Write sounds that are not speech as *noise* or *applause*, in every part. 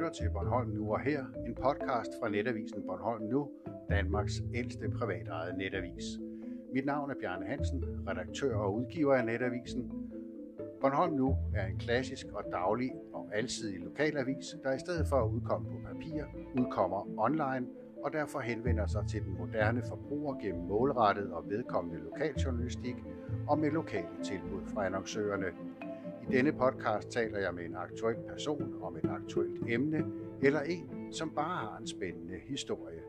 lytter til Bornholm Nu og Her, en podcast fra netavisen Bornholm Nu, Danmarks ældste privatejede netavis. Mit navn er Bjarne Hansen, redaktør og udgiver af netavisen. Bornholm Nu er en klassisk og daglig og alsidig lokalavis, der i stedet for at udkomme på papir, udkommer online og derfor henvender sig til den moderne forbruger gennem målrettet og vedkommende lokaljournalistik og med lokale tilbud fra annoncørerne. I denne podcast taler jeg med en aktuel person om et aktuelt emne, eller en, som bare har en spændende historie.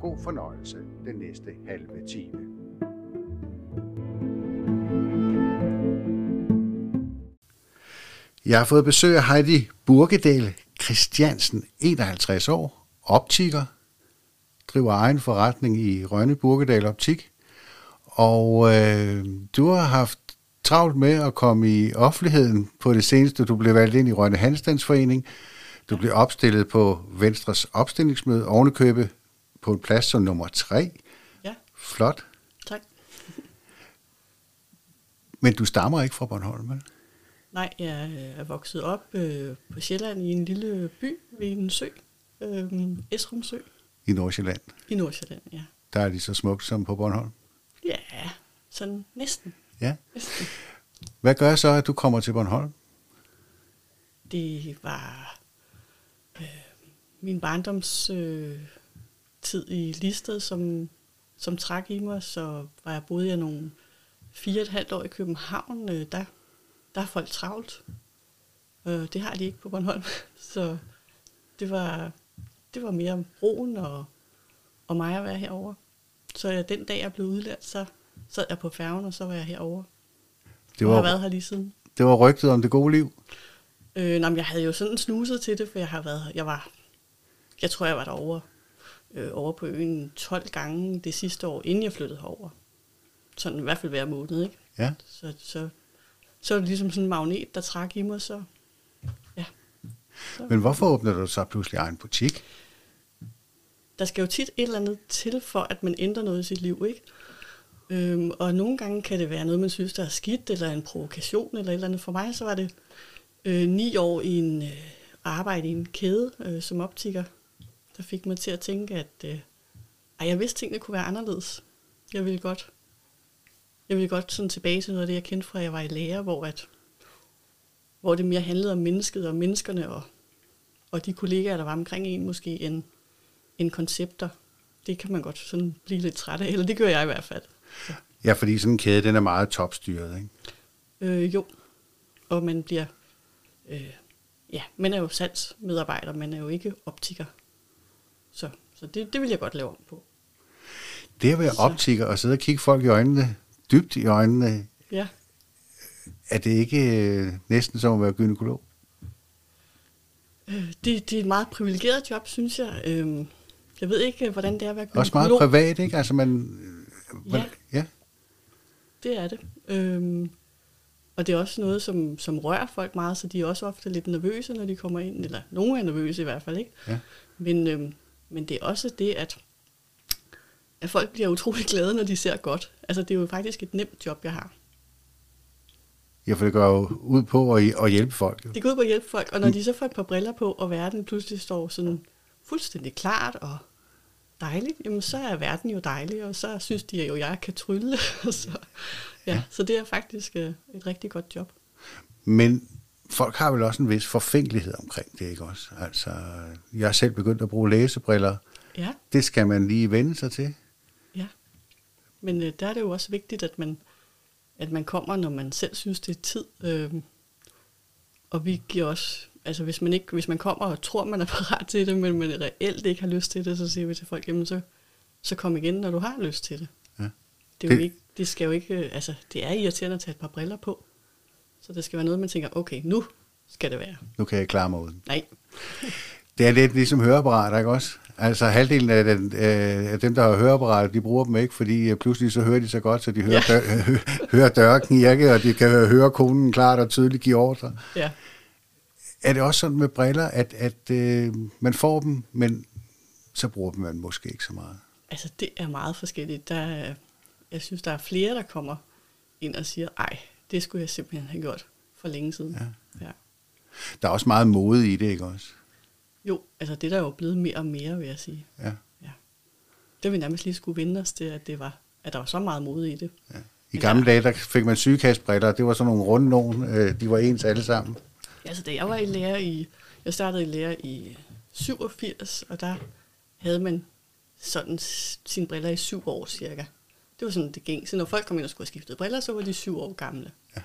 God fornøjelse den næste halve time. Jeg har fået besøg af Heidi Burgedal Christiansen, 51 år, optiker, driver egen forretning i Rønne Burgedal Optik. Og øh, du har haft travlt med at komme i offentligheden på det seneste. Du blev valgt ind i Rønne Handstandsforening. Du blev opstillet på Venstres opstillingsmøde, ovenikøbe på en plads som nummer tre. Ja. Flot. Tak. Men du stammer ikke fra Bornholm, vel? Nej, jeg er vokset op øh, på Sjælland i en lille by ved en sø, øh, Esrum Sø, I Nordsjælland. i Nordsjælland, ja. Der er de så smukt som på Bornholm. Ja, sådan næsten. Ja. Hvad gør så, at du kommer til Bornholm? Det var øh, min barndoms øh, tid i Listed, som, som trak i mig, så var jeg boede jeg nogle fire og et halvt år i København. Øh, der, der er folk travlt. Øh, det har de ikke på Bornholm. *laughs* Så det var, det var mere roen og, og mig at være herover. Så ja, den dag, jeg blev udlært, så sad jeg på færgen, og så var jeg herover. Det Og har var, været her lige siden. det var rygtet om det gode liv. Øh, nej, men jeg havde jo sådan snuset til det, for jeg har været jeg var, jeg tror, jeg var derovre, øh, over på øen 12 gange det sidste år, inden jeg flyttede herover. Sådan i hvert fald hver måned, ikke? Ja. Så, så, så er det ligesom sådan en magnet, der trak i mig, så ja. Så, Men hvorfor åbner du så pludselig egen butik? der skal jo tit et eller andet til, for at man ændrer noget i sit liv, ikke? Øhm, og nogle gange kan det være noget, man synes, der er skidt, eller en provokation, eller et eller andet. For mig så var det øh, ni år i en øh, arbejde i en kæde øh, som optiker, der fik mig til at tænke, at øh, ej, jeg vidste, tingene kunne være anderledes. Jeg ville godt, jeg ville godt sådan tilbage til noget af det, jeg kendte fra, jeg var i lære, hvor, at, hvor det mere handlede om mennesket og menneskerne og, og de kollegaer, der var omkring en måske, end, end koncepter. Det kan man godt sådan blive lidt træt af, eller det gør jeg i hvert fald. Ja, fordi sådan en kæde, den er meget topstyret, ikke? Øh, jo, og man bliver, øh, ja, man er jo salgsmedarbejder, man er jo ikke optiker. Så, så det, det vil jeg godt lave om på. Det at være Så- optiker og sidde og kigge folk i øjnene, dybt i øjnene, Ja, er det ikke øh, næsten som at være gynekolog? øh, det, det er et meget privilegeret job, synes jeg. Øh, jeg ved ikke, hvordan det er at være Også meget gynekolog. privat, ikke? Altså man... Ja. Det er det. Øhm, og det er også noget, som, som rører folk meget, så de er også ofte lidt nervøse, når de kommer ind. Eller nogle er nervøse i hvert fald, ikke? Ja. Men, øhm, men det er også det, at, at folk bliver utrolig glade, når de ser godt. Altså, det er jo faktisk et nemt job, jeg har. Ja, for det går jo ud på at, at hjælpe folk. Jo. Det går ud på at hjælpe folk, og når de så får et par briller på, og verden pludselig står sådan fuldstændig klart og dejligt, jamen så er verden jo dejlig, og så synes de jo, at jeg kan trylle. *laughs* så, ja, ja. så det er faktisk øh, et rigtig godt job. Men folk har vel også en vis forfængelighed omkring det, ikke også? Altså, jeg er selv begyndt at bruge læsebriller. Ja. Det skal man lige vende sig til. Ja, men øh, der er det jo også vigtigt, at man, at man kommer, når man selv synes, det er tid. Øh, og vi giver også, altså hvis man, ikke, hvis man kommer og tror, man er parat til det, men man reelt ikke har lyst til det, så siger vi til folk, jamen så, så kom igen, når du har lyst til det. Ja. Det, er Det- jo ikke, det skal jo ikke, øh, altså det er irriterende at tage et par briller på. Så det skal være noget, man tænker, okay, nu skal det være. Nu kan jeg klare mig uden. Nej, Det er lidt ligesom høreapparater, ikke også? Altså halvdelen af, den, øh, af dem, der har høreapparater, de bruger dem ikke, fordi øh, pludselig så hører de så godt, så de hører, Ja. dør, *laughs* hører døre knirke, og de kan høre konen klart og tydeligt give ordre. ja. Er det også sådan med briller, at, at øh, man får dem, men så bruger man dem måske ikke så meget? Altså, det er meget forskelligt. Der er, jeg synes, der er flere, der kommer ind og siger, ej, det skulle jeg simpelthen have gjort for længe siden. Ja. Ja. Der er også meget mode i det, ikke også? Jo, altså det der er jo blevet mere og mere, vil jeg sige. Ja. ja. Det vi nærmest lige skulle vinde os til, at, det var, at der var så meget mode i det. ja. I gamle dage, der fik man sygekastbriller, det var sådan nogle runde nogen, øh, de var ens alle sammen. Ja, altså da jeg var i lære i, jeg startede i lære i 87, og der havde man sådan sine briller i syv år cirka. Det var sådan det gængse. Når folk kom ind og skulle have skiftet briller, så var de syv år gamle. Ja.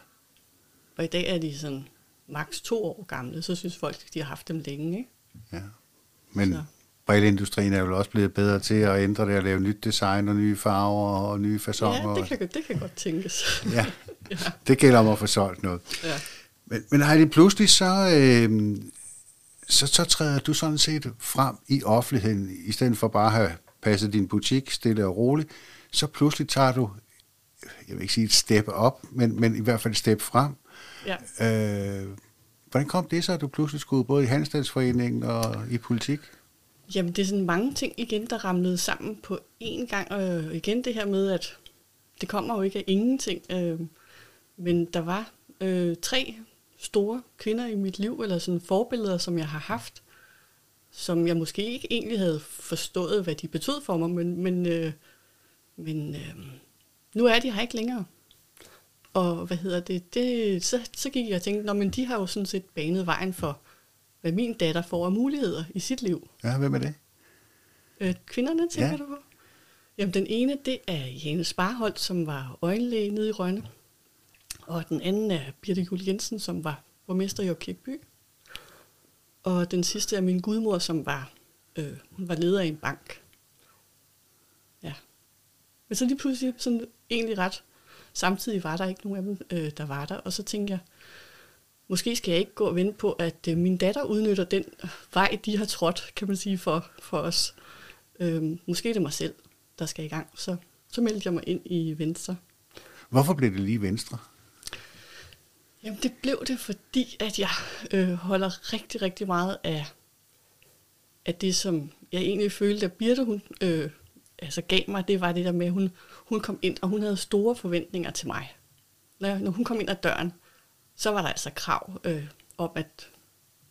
Og i dag er de sådan maks to år gamle, så synes folk, de har haft dem længe. Ikke? Ja. Men Så. brilleindustrien er jo også blevet bedre til at ændre det og lave nyt design og nye farver og nye fasonger. Ja, det kan, det kan godt tænkes. *laughs* ja. det gælder om at få solgt noget. ja. Men, men Heidi, pludselig så, øh, så, så træder du sådan set frem i offentligheden, i stedet for bare at have passet din butik stille og roligt, så pludselig tager du, jeg vil ikke sige et step op, men, men i hvert fald et step frem. ja. Øh, hvordan kom det så, at du pludselig skulle både i Handelsdagsforeningen og i politik? Jamen, det er sådan mange ting igen, der ramlede sammen på én gang. Og igen det her med, at det kommer jo ikke af ingenting. Øh, men der var øh, tre store kvinder i mit liv, eller sådan forbilleder, som jeg har haft, som jeg måske ikke egentlig havde forstået, hvad de betød for mig, men, men, øh, men øh, nu er de her ikke længere. Og hvad hedder det, det så, så gik jeg og tænkte, Nå, men de har jo sådan set banet vejen for, hvad min datter får af muligheder i sit liv. Ja, hvem er det? Øh, kvinderne, tænker Ja. du på? Jamen, den ene, det er Jane Sparholt, som var øjenlæge nede i Rønne. Og den anden er Birte Jule Jensen, som var borgmester i Aakirkeby. Og den sidste er min gudmor, som var, øh, hun var leder i en bank. Ja. Men så lige pludselig, sådan egentlig ret, samtidig var der ikke nogen af dem, øh, der var der. Og så tænkte jeg, måske skal jeg ikke gå og vente på, at øh, min datter udnytter den vej, de har trådt, kan man sige, for, for os. Øh, måske er det mig selv, der skal i gang. Så, så meldte jeg mig ind i Venstre. Hvorfor blev det lige Venstre? Jamen, det blev det, fordi at jeg øh, holder rigtig, rigtig meget af, af det, som jeg egentlig følte, at Birte hun, øh, altså gav mig. Det var det der med, at hun, hun kom ind, og hun havde store forventninger til mig. Når, når hun kom ind ad døren, så var der altså krav øh, om, at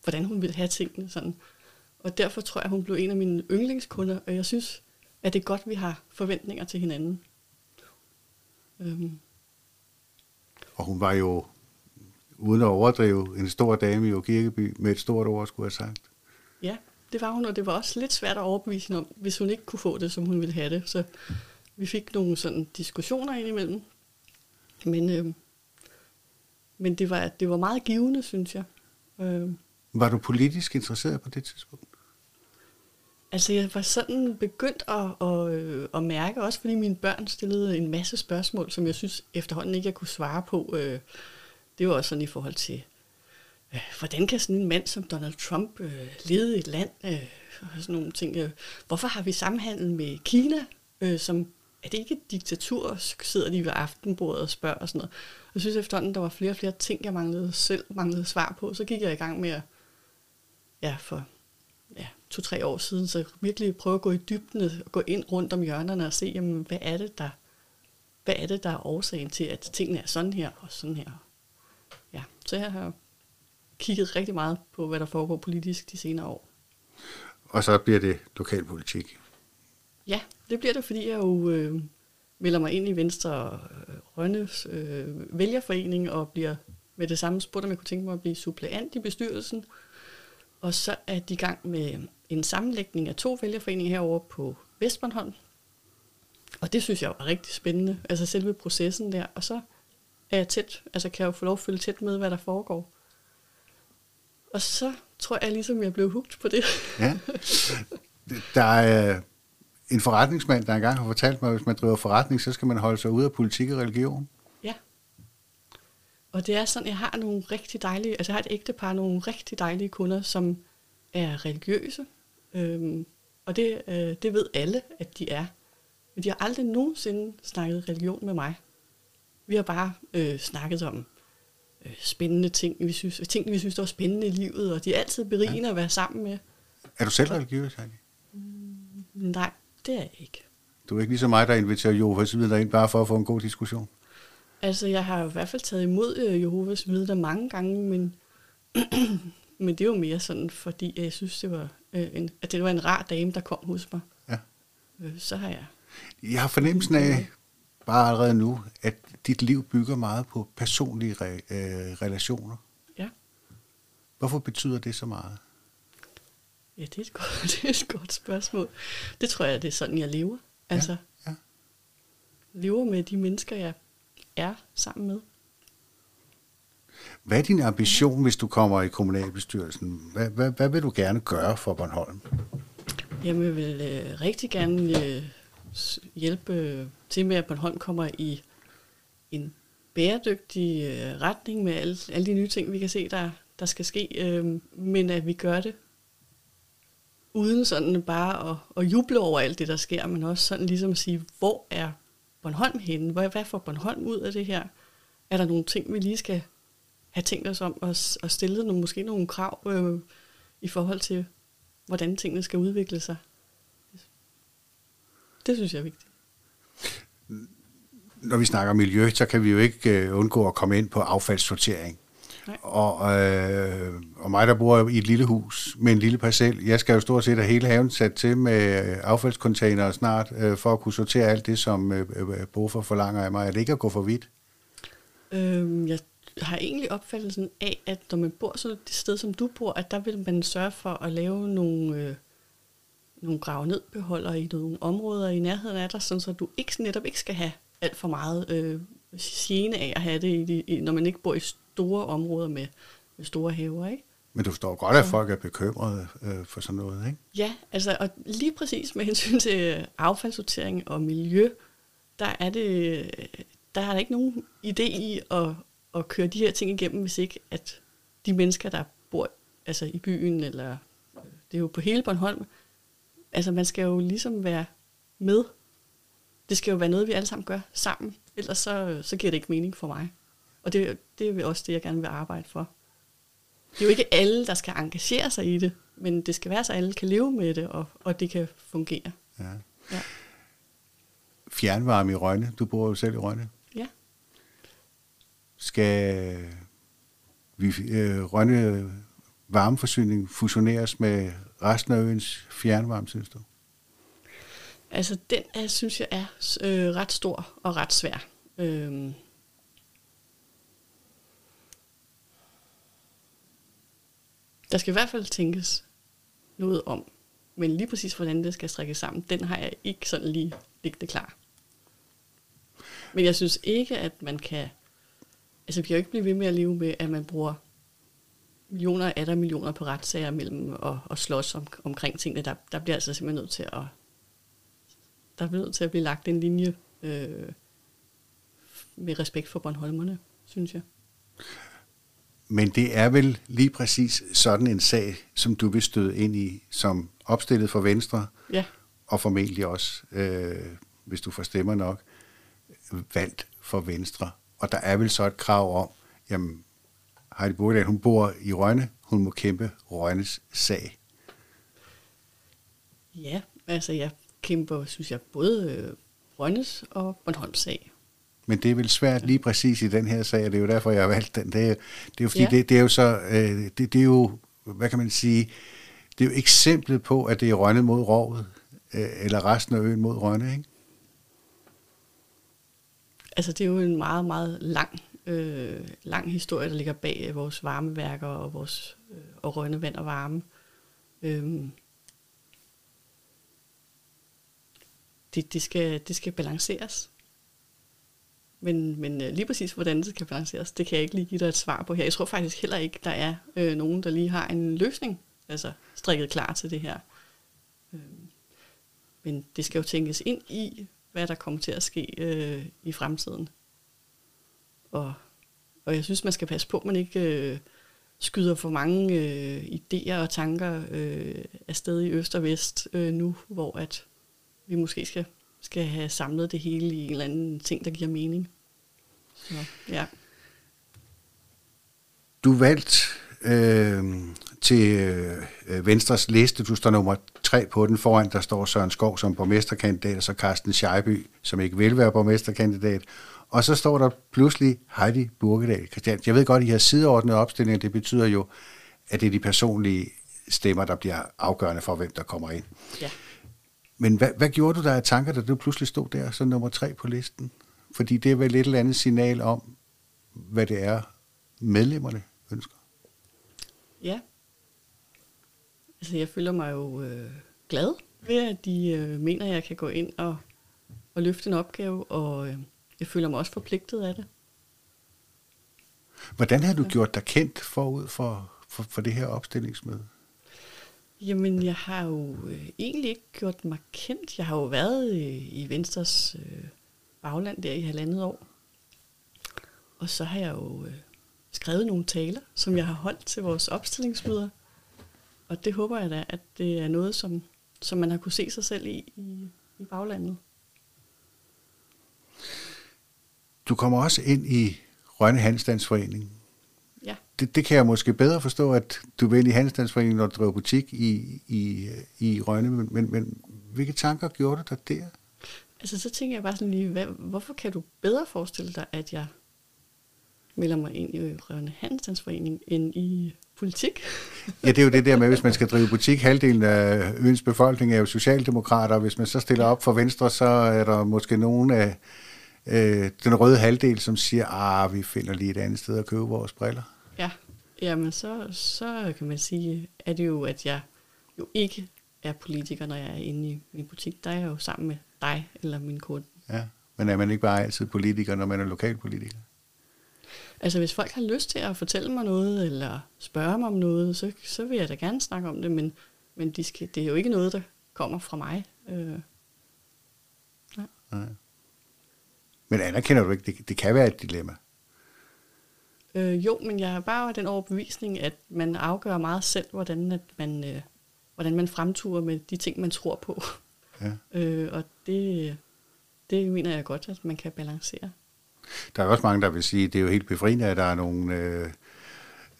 hvordan hun ville have tingene. Sådan. Og derfor tror jeg, hun blev en af mine yndlingskunder, og jeg synes, at det er godt, at vi har forventninger til hinanden. Øhm, Og hun var jo, uden at overdrive, en stor dame i Kirkeby med et stort ord, skulle have sagt. Ja, det var hun, og det var også lidt svært at overbevise hende om, hvis hun ikke kunne få det, som hun ville have det. Så vi fik nogle sådan diskussioner indimellem. Men, øh, men det, var, det var meget givende, synes jeg. Øh, Var du politisk interesseret på det tidspunkt? altså, jeg var sådan begyndt at, at, øh, at mærke, også fordi mine børn stillede en masse spørgsmål, som jeg synes efterhånden ikke, jeg kunne svare på. Øh, det var også sådan i forhold til, øh, hvordan kan sådan en mand som Donald Trump øh, lede et land? Øh, og sådan nogle ting. Øh, hvorfor har vi samhandel med Kina, øh, som er det ikke et diktatur, så sidder de ved aftenbordet og spørger og sådan noget. Jeg synes efterhånden, der var flere og flere ting, jeg manglede selv manglede svar på. Så gik jeg i gang med at, ja, for ja, to-tre år siden, så virkelig prøve at gå i dybden og gå ind rundt om hjørnerne og se, jamen, hvad er det, der, hvad er det, der er årsagen til, at tingene er sådan her og sådan her. Så jeg har kigget rigtig meget på, hvad der foregår politisk de senere år. Og så bliver det lokalpolitik. Ja, det bliver det, fordi jeg jo øh, melder mig ind i Venstre øh, Rønnes øh, vælgerforening og bliver med det samme spurgt, om jeg kunne tænke mig at blive suppleant i bestyrelsen. Og så er de i gang med en sammenlægning af to vælgerforeninger herovre på Vestbornholm. Og det synes jeg var rigtig spændende, altså selve processen der. Og så er jeg tæt, altså kan jeg jo få lov at følge tæt med, hvad der foregår. Og så tror jeg ligesom, jeg blev hugt på det. Ja. Der er en forretningsmand, der engang har fortalt mig, at hvis man driver forretning, så skal man holde sig ude af politik og religion. Ja. Og det er sådan, jeg har nogle rigtig dejlige, altså jeg har et ægtepar, nogle rigtig dejlige kunder, som er religiøse. Øhm, og det, øh, det ved alle, at de er. Men de har aldrig nogensinde snakket religion med mig. Vi har bare øh, snakket om øh, spændende ting, vi synes, ting, vi synes, der var spændende i livet, og de er altid berigende at være sammen med. Er du selv religiøs, Heidi? Nej, det er jeg ikke. Du er ikke ligesom mig, der inviterer Jehovas vidner ind bare for at få en god diskussion. men det er jo mere sådan, fordi jeg synes, det var, øh, en, at det var en rar dame, der kom hos mig. Ja. Øh, så har jeg... Jeg har fornemmelsen af, bare allerede nu, at dit liv bygger meget på personlige re, øh, relationer. Ja. Hvorfor betyder det så meget? Ja, det er, et godt, *laughs* det er et godt spørgsmål. Det tror jeg, det er sådan, jeg lever. Altså, ja. lever med de mennesker, jeg er sammen med. Hvad er din ambition, hvis du kommer i kommunalbestyrelsen? Hvad, hvad, hvad vil du gerne gøre for Bornholm? Jamen, jeg vil øh, rigtig gerne øh, hjælpe til med, at Bornholm kommer i en bæredygtig øh, retning med alle, alle de nye ting, vi kan se, der, der skal ske. Øh, men at vi gør det uden sådan bare at, at juble over alt det, der sker, men også sådan ligesom at sige, hvor er Bornholm henne? Hvad, hvad får Bornholm ud af det her? Er der nogle ting, vi lige skal have tænkt os om og, og stille nogle, måske nogle krav øh, i forhold til, hvordan tingene skal udvikle sig? Det synes jeg er vigtigt. Når vi snakker miljø, så kan vi jo ikke øh, undgå at komme ind på affaldssortering. Og, øh, og mig, der bor i et lille hus med en lille parcel, jeg skal jo stort set have hele haven sat til med affaldscontainer snart, øh, for at kunne sortere alt det, som øh, øh for forlanger af mig. Er det ikke at gå for vidt? Øhm, jeg har egentlig opfattelsen af, at når man bor så det sted, som du bor, at der vil man sørge for at lave nogle, øh, nogle grave nedbeholder i nogle områder i nærheden af dig, sådan så du ikke, netop ikke skal have alt for meget øh, gene af at have det, i de, i, når man ikke bor i store områder med, med store haver, ikke? Men du forstår godt, at folk er bekymrede øh, for sådan noget, ikke? Ja, altså, og lige præcis med hensyn til affaldssortering og miljø, der er det, der er der ikke nogen idé i at, at køre de her ting igennem, hvis ikke at de mennesker, der bor altså i byen, eller det er jo på hele Bornholm, altså man skal jo ligesom være med. Det skal jo være noget, vi alle sammen gør sammen, ellers så, så giver det ikke mening for mig. Og det, det er også det, jeg gerne vil arbejde for. Det er jo ikke alle, der skal engagere sig i det, men det skal være så, alle kan leve med det, og, og det kan fungere. Ja. ja. Fjernvarme i Rønne. Du bor jo selv i Rønne. Ja. Skal vi, øh, Rønne varmeforsyning fusioneres med resten af øens fjernvarme, synes du? Altså, den er, synes jeg er øh, ret stor og ret svær. Øhm, Der skal i hvert fald tænkes noget om. Men lige præcis, hvordan det skal strikkes sammen, den har jeg ikke sådan lige liggende klar. Men jeg synes ikke, at man kan... Altså, vi kan jo ikke blive ved med at leve med, at man bruger millioner af der millioner på retssager mellem og, og slås om, omkring tingene. Der, der bliver altså simpelthen nødt til at... Der bliver nødt til at blive lagt en linje øh, med respekt for Bornholmerne, synes jeg. Men det er vel lige præcis sådan en sag, som du vil støde ind i, som opstillet for Venstre, ja. og formentlig også, øh, hvis du får stemmer nok, valgt for Venstre. Og der er vel så et krav om, jamen, Heidi Bordal, hun bor i Rønne, hun må kæmpe Rønnes sag. Ja, altså jeg kæmper, synes jeg, både øh, Rønnes og Bornholms sag. Men det er vel svært lige præcis i den her sag, og det er jo derfor, jeg har valgt den. Det er, det er jo fordi, ja. det, det er jo så, øh, det, det er jo, hvad kan man sige, det er jo eksemplet på, at det er Rønne mod Rovet, øh, eller resten af øen mod Rønne, ikke? Altså, det er jo en meget, meget lang, øh, lang historie, der ligger bag øh, vores varmeværker og vores øh, og Rønne Vand og Varme. Øhm, det, det, skal, det skal balanceres. Men, men øh, lige præcis, hvordan det kan balanceres, det kan jeg ikke lige give dig et svar på her. Jeg tror faktisk heller ikke, der er øh, nogen, der lige har en løsning, altså strikket klar til det her. Øh, men det skal jo tænkes ind i, hvad der kommer til at ske øh, i fremtiden. Og, og jeg synes, man skal passe på, at man ikke øh, skyder for mange øh, idéer og tanker øh, afsted i øst og vest øh, nu, hvor at vi måske skal skal have samlet det hele i en eller anden ting, der giver mening. Så, ja. Du valgte øh, til øh, Venstres liste, du står nummer tre på den, foran der står Søren Skov som borgmesterkandidat, og så Carsten Scheiby, som ikke vil være borgmesterkandidat. Og så står der pludselig Heidi Burgedal Christian. Jeg ved godt, at I har sideordnet opstillinger, det betyder jo, at det er de personlige stemmer, der bliver afgørende for, hvem der kommer ind. Ja. Men hvad, hvad gjorde du der af tanker, da du pludselig stod der som nummer tre på listen? Fordi det er vel et eller andet signal om, hvad det er, medlemmerne ønsker. Ja. Altså, jeg føler mig jo øh, glad ved, at de øh, mener, at jeg kan gå ind og, og løfte en opgave, og øh, jeg føler mig også forpligtet af det. Hvordan har du gjort dig kendt forud for, for, for det her opstillingsmøde? Jamen, jeg har jo øh, egentlig ikke gjort mig kendt. Jeg har jo været øh, i Venstres øh, bagland der i halvandet år. Og så har jeg jo øh, skrevet nogle taler, som jeg har holdt til vores opstillingsmøder. Og det håber jeg da, at det er noget, som, som man har kunne se sig selv i, i, i baglandet. Du kommer også ind i Rønne Handstandsforening. Ja. Det, det kan jeg måske bedre forstå, at du vil ind i Handstandsforeningen, når du driver butik i, i, i Rønne. Men, men, men hvilke tanker gjorde du dig der? Altså, så tænker jeg bare sådan lige, hvad, hvorfor kan du bedre forestille dig, at jeg melder mig ind i Rønne Handstandsforening end i politik? Ja, det er jo det der med, hvis man skal drive butik, halvdelen af øens befolkning er jo socialdemokrater, og hvis man så stiller op for Venstre, så er der måske nogen af øh, den røde halvdel, som siger, ah, vi finder lige et andet sted at købe vores briller. Ja, jamen så, så kan man sige, at det jo, at jeg jo ikke er politiker, når jeg er inde i min butik. Der er jeg jo sammen med dig eller min kunde. Ja, men er man ikke bare altid politiker, når man er lokalpolitiker? Altså hvis folk har lyst til at fortælle mig noget, eller spørge mig om noget, så, så vil jeg da gerne snakke om det, men, men de skal, det er jo ikke noget, der kommer fra mig. Øh, nej. nej. Men anerkender du ikke, det, det kan være et dilemma? Øh, jo, men jeg har bare den overbevisning, at man afgør meget selv, hvordan, at man, øh, hvordan man fremturer med de ting, man tror på. Ja. *laughs* øh, og det, det mener jeg godt, at man kan balancere. Der er også mange, der vil sige, at det er jo helt befriende, at der er nogle øh,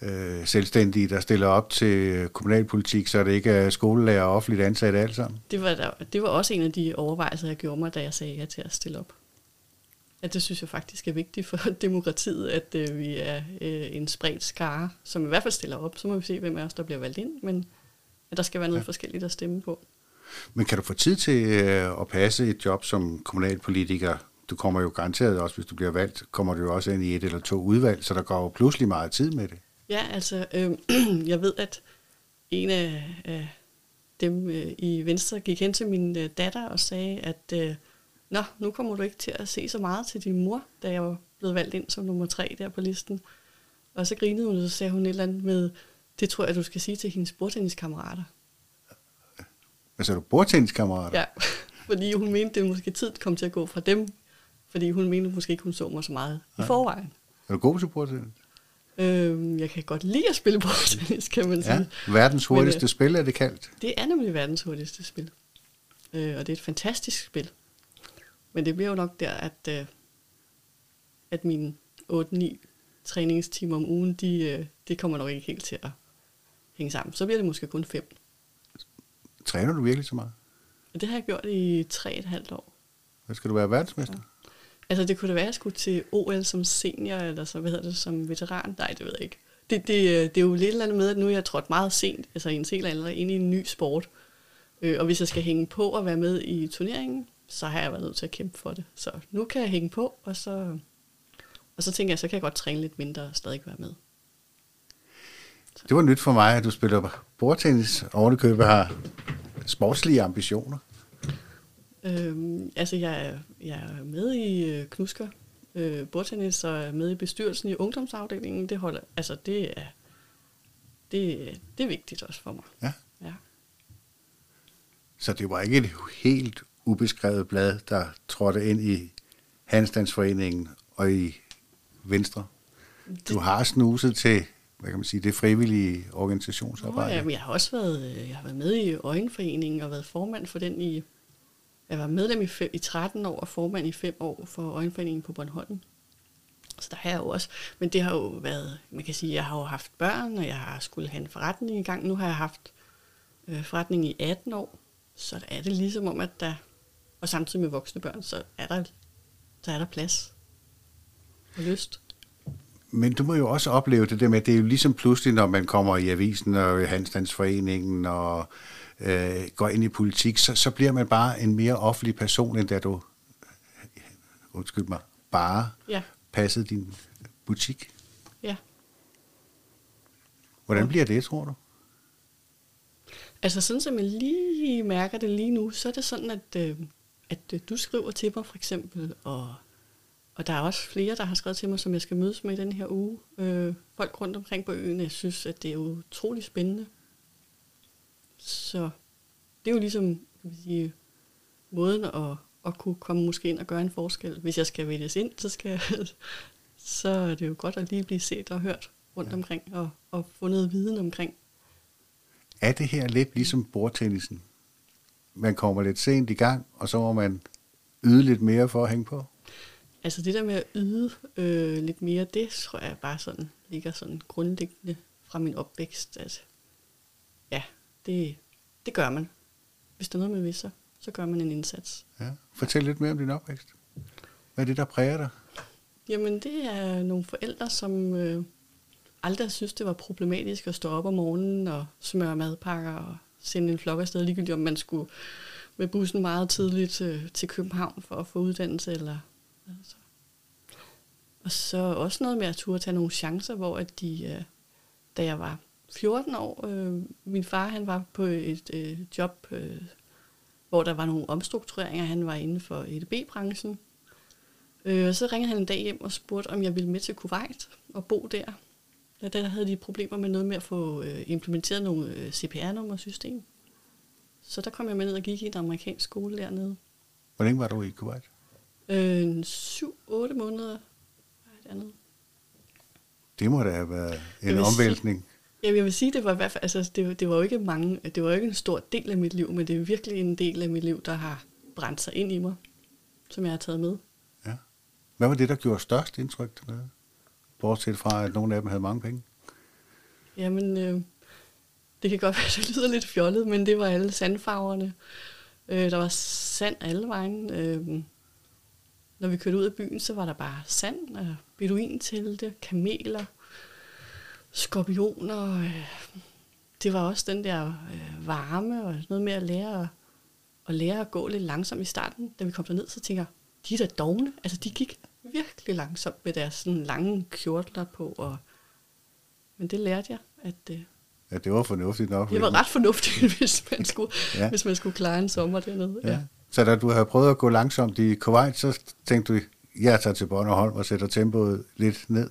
øh, selvstændige, der stiller op til kommunalpolitik, så det ikke er skolelærer og offentligt ansatte alt sammen. Det var, der, det var også en af de overvejelser, jeg gjorde mig, da jeg sagde ja til at stille op. At det synes jeg faktisk er vigtigt for *laughs* demokratiet, at øh, vi er øh, en spredt skare, som i hvert fald stiller op. Så må vi se, hvem af os, der bliver valgt ind, men at der skal være noget ja. forskelligt at stemme på. Men kan du få tid til øh, at passe et job som kommunalpolitiker? Du kommer jo garanteret også, hvis du bliver valgt, kommer du jo også ind i et eller to udvalg, så der går jo pludselig meget tid med det. Ja, altså, øh, *clears throat* jeg ved, at en af, af dem øh, i Venstre gik hen til min øh, datter og sagde, at øh, Nå, nu kommer du ikke til at se så meget til din mor, da jeg var blevet valgt ind som nummer tre der på listen. Og så grinede hun, og så sagde hun et eller andet med, det tror jeg, du skal sige til hendes bordtenniskammerater. Hvad sagde du, bordtenniskammerater? Ja, *laughs* fordi hun mente, det måske tid kom til at gå fra dem, fordi hun mente måske ikke, hun så mig så meget ja. i forvejen. Er du god til bordtennis? Øhm, jeg kan godt lide at spille *laughs* bordtennis, kan man sige. Ja, verdens hurtigste Men, øh, spil er det kaldt. Det er nemlig verdens hurtigste spil. Øh, og det er et fantastisk spil. Men det bliver jo nok der, at, øh, at mine 8-9 træningstimer om ugen, de, øh, det kommer nok ikke helt til at hænge sammen. Så bliver det måske kun fem. Træner du virkelig så meget? Det har jeg gjort i tre et halvt år. Hvad skal du være verdensmester? Ja. Altså det kunne da være, at jeg skulle til OL som senior, eller så, hvad hedder det, som veteran? Nej, det ved jeg ikke. Det, det, øh, det er jo lidt eller andet med, at nu er jeg trådt meget sent, altså i en sen alder, ind i en ny sport. Øh, og hvis jeg skal hænge på og være med i turneringen, så har jeg været nødt til at kæmpe for det. Så nu kan jeg hænge på, og så, og så tænker jeg, så kan jeg godt træne lidt mindre og stadig være med. Så. Det var nyt for mig, at du spiller bordtennis, og købet har sportslige ambitioner. Øhm, altså, jeg er, jeg er med i øh, Knusker øh, bordtennis, og er med i bestyrelsen i ungdomsafdelingen. Det, holder, altså, det, er, det, det er vigtigt også for mig. Ja. ja. Så det var ikke et helt ubeskrevet blad, der trådte ind i Handstandsforeningen og i Venstre. Du har snuset til hvad kan man sige, det frivillige organisationsarbejde. Oh, ja, jeg har også været, øh, jeg har været med i Øjenforeningen og været formand for den i, jeg var medlem i, fem, i 13 år og formand i 5 år for Øjenforeningen på Bornholm. Så der har jeg jo også, men det har jo været, man kan sige, jeg har jo haft børn, og jeg har skulle have en forretning i gang. Nu har jeg haft øh, forretning i 18 år, så er det ligesom om, at der og samtidig med voksne børn, så er der, så er der plads og lyst. Men du må jo også opleve det der med, at det er jo ligesom pludselig, når man kommer i avisen og Handstandsforeningen og øh, går ind i politik, så, så bliver man bare en mere offentlig person, end da du, undskyld mig, bare Ja, passede din butik. ja. Hvordan bliver det, tror du? Altså sådan som jeg lige mærker det lige nu, så er det sådan, at, øh, at øh, du skriver til mig for eksempel, og, og der er også flere, der har skrevet til mig, som jeg skal mødes med i den her uge. Øh, folk rundt omkring på øen, jeg synes, at det er utrolig spændende. Så det er jo ligesom kan man sige, måden at, at kunne komme måske ind og gøre en forskel. Hvis jeg skal vælges ind, så, skal jeg, *laughs* så er det jo godt at lige blive set og hørt rundt Ja. ja. omkring, og, og få noget viden omkring. Er det her lidt ligesom bordtennisen? Man kommer lidt sent i gang, og så må man yde lidt mere for at hænge på? Altså det der med at yde øh, lidt mere, det tror jeg bare sådan ligger sådan grundlæggende fra min opvækst, at ja, det, det gør man. Hvis der er noget, man vil, så, så gør man en indsats. Ja. Fortæl lidt mere om din opvækst. Hvad er det, der præger dig? Jamen det er nogle forældre, som øh, aldrig synes, det var problematisk at stå op om morgenen og smøre madpakker og sende en flok afsted, ligegyldigt om man skulle med bussen meget tidligt øh, til København for at få uddannelse. Eller, altså. Og så også noget med at turde tage nogle chancer, hvor at de, øh, da jeg var 14 år, øh, min far han var på et øh, job, øh, hvor der var nogle omstruktureringer. Han var inden for EDB-branchen. Øh, og så ringede han en dag hjem og spurgte, om jeg ville med til Kuwait og bo der. Ja, der havde de problemer med noget med at få øh, implementeret nogle øh, CPR-nummersystem. Så der kom jeg med ned og gik i en amerikansk skole dernede. Hvor længe var du i Kuwait? Øh, 7-8 måneder var jeg dernede. Det må da have været en omvæltning. Ja, jeg vil sige, det var i hvert fald, altså, det, det var jo ikke mange, det var jo ikke en stor del af mit liv, men det er virkelig en del af mit liv, der har brændt sig ind i mig, som jeg har taget med. Ja. Hvad var det, der gjorde størst indtryk til dig? Bortset fra, at nogle af dem havde mange penge. Jamen, øh, det kan godt være, at det lyder lidt fjollet, men det var alle sandfarverne. Øh, der var sand alle vejen. Øh, når vi kørte ud af byen, så var der bare sand, og beduintelte, kameler, skorpioner. Øh, det var også den der øh, varme og noget med at lære, at lære at gå lidt langsomt i starten. Da vi kom derned, så tænker jeg, de er da dogne. Altså, de gik virkelig langsomt med deres sådan, lange kjortler på, og men det lærte jeg, at øh, Ja, det var fornuftigt nok. det var ret fornuftigt, *laughs* hvis man skulle, Ja. ja. hvis man skulle klare en sommer dernede. Ja. Så da du havde prøvet at gå langsomt i Kuwait, så tænkte du, jeg tager til Bornholm og sætter tempoet lidt ned.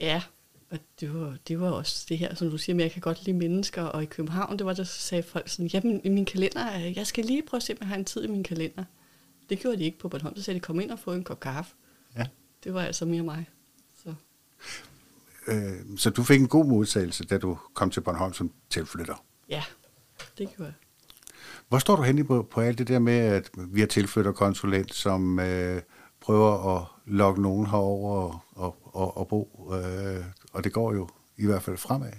ja. Og det var, det var også det her, som du siger, at jeg kan godt lide mennesker. Og i København, det var der, så sagde folk sådan, jamen i min kalender, jeg skal lige prøve at se, om jeg har en tid i min kalender. Det gjorde de ikke på Bornholm. Så sagde de, kom ind og få en kop kaffe. Ja. Det var altså mere mig. Så. Øh, så du fik en god modtagelse, da du kom til Bornholm som tilflytter. Ja, det gjorde jeg. Hvor står du henne på, på alt det der med, at vi har tilflytterkonsulent, som øh, prøver at lokke nogen herover og, og, og, og bo, øh, og det går jo i hvert fald fremad.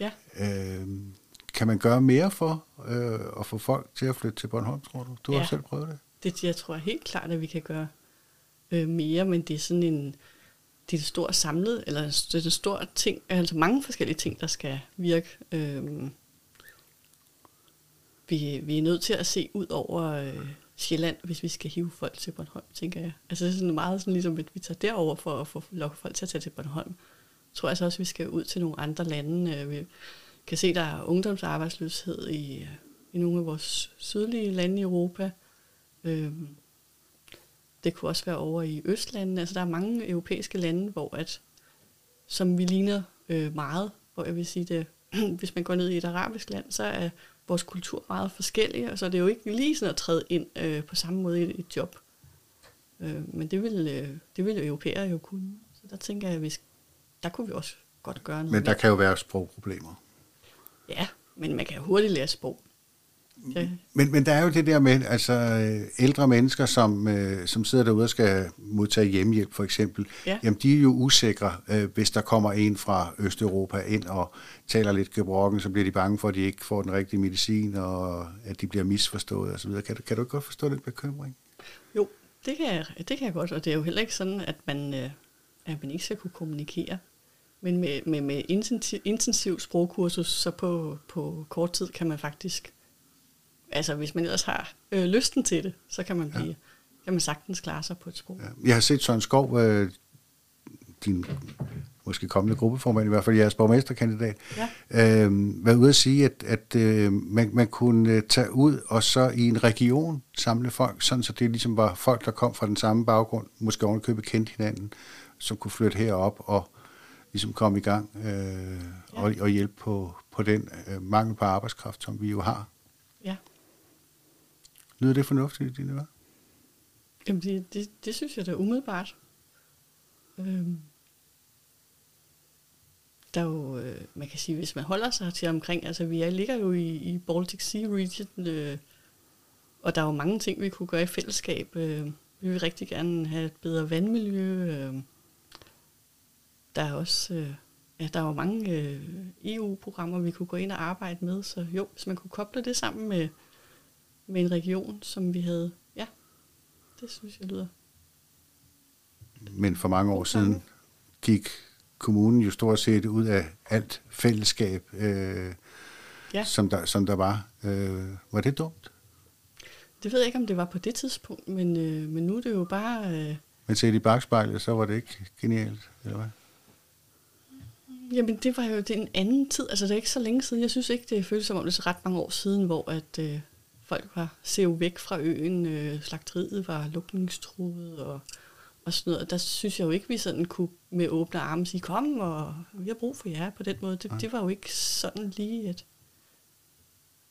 Ja. Øh, kan man gøre mere for øh, at få folk til at flytte til Bornholm, tror du? Du har Ja. selv prøvet det. Det, jeg tror helt klart, at vi kan gøre øh, mere, men det er sådan en, det er et stort samlet, eller det er en stor ting, altså mange forskellige ting, der skal virke. Øh, vi, vi er nødt til at se ud over øh, Sjælland, hvis vi skal hive folk til Bornholm, tænker jeg. Altså det er sådan meget sådan ligesom, at vi tager derover for at få lokke folk til at tage til Bornholm. Jeg tror altså også, at vi skal ud til nogle andre lande. Øh, Vi kan se, der er ungdomsarbejdsløshed i, øh, i nogle af vores sydlige lande i Europa. Øhm, det kunne også være over i Østlandene. Altså, der er mange europæiske lande, hvor at, som vi ligner øh, meget, hvor jeg vil sige det, *clears throat* hvis man går ned i et arabisk land, så er vores kultur meget forskellig, og så er det jo ikke lige sådan at træde ind øh, på samme måde i et, job. Øh, men det vil, øh, det vil europæere jo kunne. Så der tænker jeg, hvis, der kunne vi også godt gøre noget Men der mere. kan jo være sprogproblemer. Ja, men man kan jo hurtigt lære sprog. Men, men der er jo det der med, altså øh, ældre mennesker, som, øh, som sidder derude og skal modtage hjemmehjælp for eksempel, Ja. jamen de er jo usikre, øh, hvis der kommer en fra Østeuropa ind og taler lidt gebrokken, så bliver de bange for, at de ikke får den rigtige medicin, og at de bliver misforstået osv. Kan du, kan du godt forstå den bekymring? Jo, det kan, jeg, det kan jeg godt, og det er jo heller ikke sådan, at man, øh, at man ikke skal kunne kommunikere. Men med, med, med intensiv, intensiv sprogkursus, så på, på kort tid kan man faktisk, altså hvis man ellers har øh, lysten til det, så kan man blive, ja. kan man sagtens klare sig på et sprog. Ja. Jeg har set Søren Skov, øh, din måske kommende gruppeformand, i hvert fald jeres borgmesterkandidat, ja. øh, været ude at sige, at, at øh, man, man kunne øh, tage ud og så i en region samle folk, sådan så det ligesom var folk, der kom fra den samme baggrund, måske ovenikøbet kendte hinanden, som kunne flytte herop og ligesom komme i gang øh, ja. og, og hjælpe på, på den øh, mangel på arbejdskraft, som vi jo har. Ja. Lyder det fornuftigt i dine ører? Jamen, det, det, det synes jeg da umiddelbart. Øhm. Der er jo, øh, man kan sige, hvis man holder sig til omkring, altså vi er, ligger jo i, i Baltic Sea Region, øh, og der er jo mange ting, vi kunne gøre i fællesskab. Øh, vi vil rigtig gerne have et bedre vandmiljø. Øh, der er også øh, ja, der er jo mange øh, EU-programmer, vi kunne gå ind og arbejde med, så jo, hvis man kunne koble det sammen med, med en region, som vi havde, ja, det synes jeg lyder. Men for mange år siden gik kommunen jo stort set ud af alt fællesskab, øh, ja. som, der, som der var. Øh, var det dumt? Det ved jeg ikke, om det var på det tidspunkt, men, øh, men nu er det jo bare... Øh, men set i bagspejlet, så var det ikke genialt, eller hvad? Jamen, det var jo det en anden tid. Altså, det er ikke så længe siden. Jeg synes ikke, det føles som om det er så ret mange år siden, hvor at øh, folk var sev væk fra øen. Øh, slagteriet var lukningstruet og, og sådan noget. Der synes jeg jo ikke, vi sådan kunne med åbne arme sige, kom, og vi har brug for jer på den måde. Det, det var jo ikke sådan lige, at...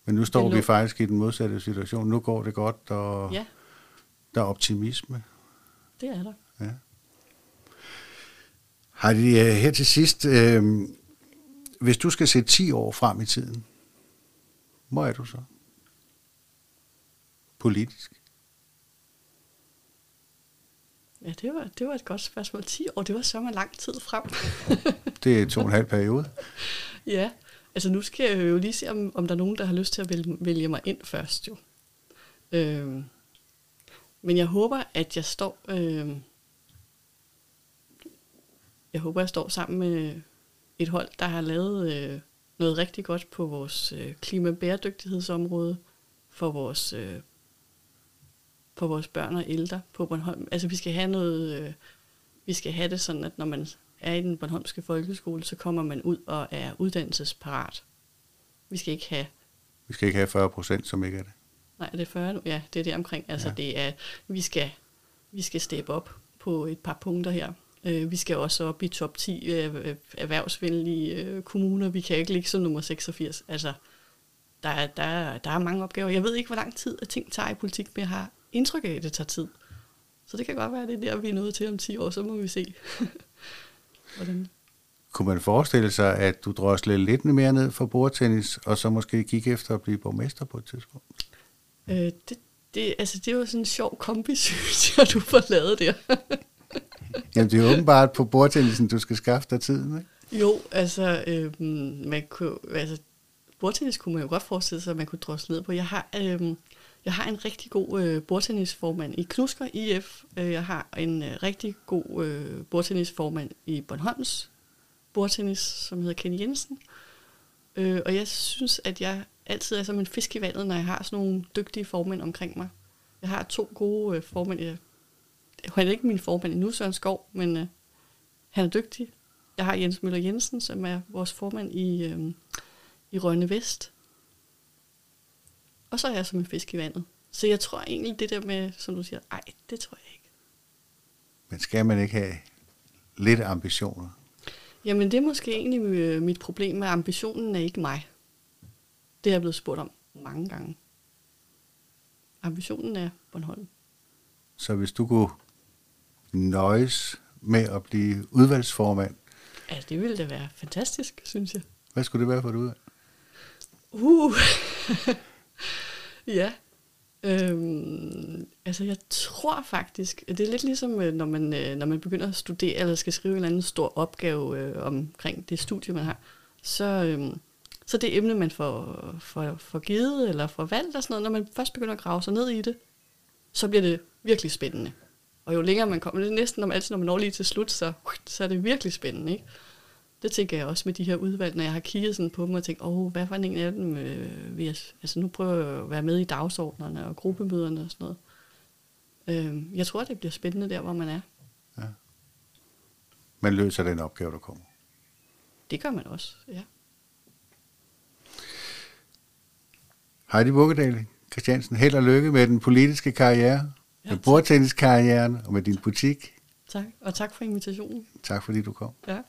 Men nu står vi faktisk i den modsatte situation. Nu går det godt, og ja. der er optimisme. Det er der. Ja. Har de uh, her til sidst, uh, hvis du skal se 10 år frem i tiden, hvor er du så? Politisk? Ja, det var, det var et godt spørgsmål. 10 år, det var så meget lang tid frem. *laughs* det er to og en halv periode. *laughs* Ja, altså nu skal jeg jo lige se, om, om der er nogen, der har lyst til at vælge, vælge mig ind først jo. Øhm, men jeg håber, at jeg står... Øhm, jeg håber, jeg står sammen med et hold, der har lavet øh, noget rigtig godt på vores øh, klimabæredygtighedsområde, for vores, øh, for vores børn og ældre på Bornholm. Altså vi skal have noget, øh, vi skal have det sådan, at når man er i den Bornholmske folkeskole, så kommer man ud og er uddannelsesparat. Vi skal ikke have... Vi skal ikke have 40 procent, som ikke er det. Nej, det er 40 nu. Ja, det er det omkring. Altså ja. det er, vi skal, vi skal steppe op på et par punkter her. Øh, vi skal også op i top 10 øh, erhvervsvenlige øh, kommuner. Vi kan ikke ligge som nummer 86. Altså, der er, der, er, der er mange opgaver. Jeg ved ikke, hvor lang tid at ting tager i politik, men jeg har indtryk af, at det tager tid. Så det kan godt være, at det er der, vi er nødt til om 10 år, så må vi se. *laughs* Hvordan? Kunne man forestille sig, at du drosslede lidt mere ned for bordtennis, og så måske gik efter at blive borgmester på et tidspunkt? Øh, det, det, altså, det var sådan en sjov kombi, *laughs* synes jeg, du får lavet der. *laughs* Jamen, det er åbenbart på bordtennisen, du skal skaffe dig tiden, ikke? Jo, altså, øh, man kunne, altså, bordtennis kunne man jo godt forestille sig, at man kunne drosle ned på. Jeg har, øh, jeg har en rigtig god øh, bordtennisformand i Knusker IF. Øh, jeg har en øh, rigtig god øh, bordtennisformand i Bornholms bordtennis, som hedder Kenny Jensen. Øh, og jeg synes, at jeg altid er som en fisk i vandet, når jeg har sådan nogle dygtige formænd omkring mig. Jeg har to gode øh, formænd. Jeg, han er ikke min formand endnu, Søren Skov, men øh, han er dygtig. Jeg har Jens Møller Jensen, som er vores formand i, øh, i Rønne Vest. Og så er jeg som en fisk i vandet. Så jeg tror egentlig det der med, som du siger, ej, det tror jeg ikke. Men skal man ikke have lidt ambitioner? Jamen det er måske egentlig øh, mit problem med ambitionen er ikke mig. Det er jeg blevet spurgt om mange gange. Ambitionen er Bornholm. Så hvis du kunne nøjes med at blive udvalgsformand? Ja, det ville da være fantastisk, synes jeg. Hvad skulle det være for et udvalg? Uh, *laughs* ja. Øhm, altså jeg tror faktisk, det er lidt ligesom, øh, når man, øh, når man begynder at studere, eller skal skrive en eller anden stor opgave øh, omkring det studie, man har, så, øhm, så det emne, man får, får, får givet, eller får valgt og sådan noget, når man først begynder at grave sig ned i det, så bliver det virkelig spændende. Og jo længere man kommer, det er næsten om altid, når man når lige til slut, så, så er det virkelig spændende, ikke? Det tænker jeg også med de her udvalg, når jeg har kigget sådan på dem og tænkt, åh, hvad for en af dem øh, vil jeg, altså nu prøver jeg at være med i dagsordnerne og gruppemøderne og sådan noget. Øh, jeg tror, det bliver spændende der, hvor man er. Ja. Man løser den opgave, der kommer. Det gør man også, ja. Heidi Bukkedal Christiansen, held og lykke med den politiske karriere, ja, med bordtenniskarrieren og med din butik. Tak, og tak for invitationen. Tak fordi du kom. Ja.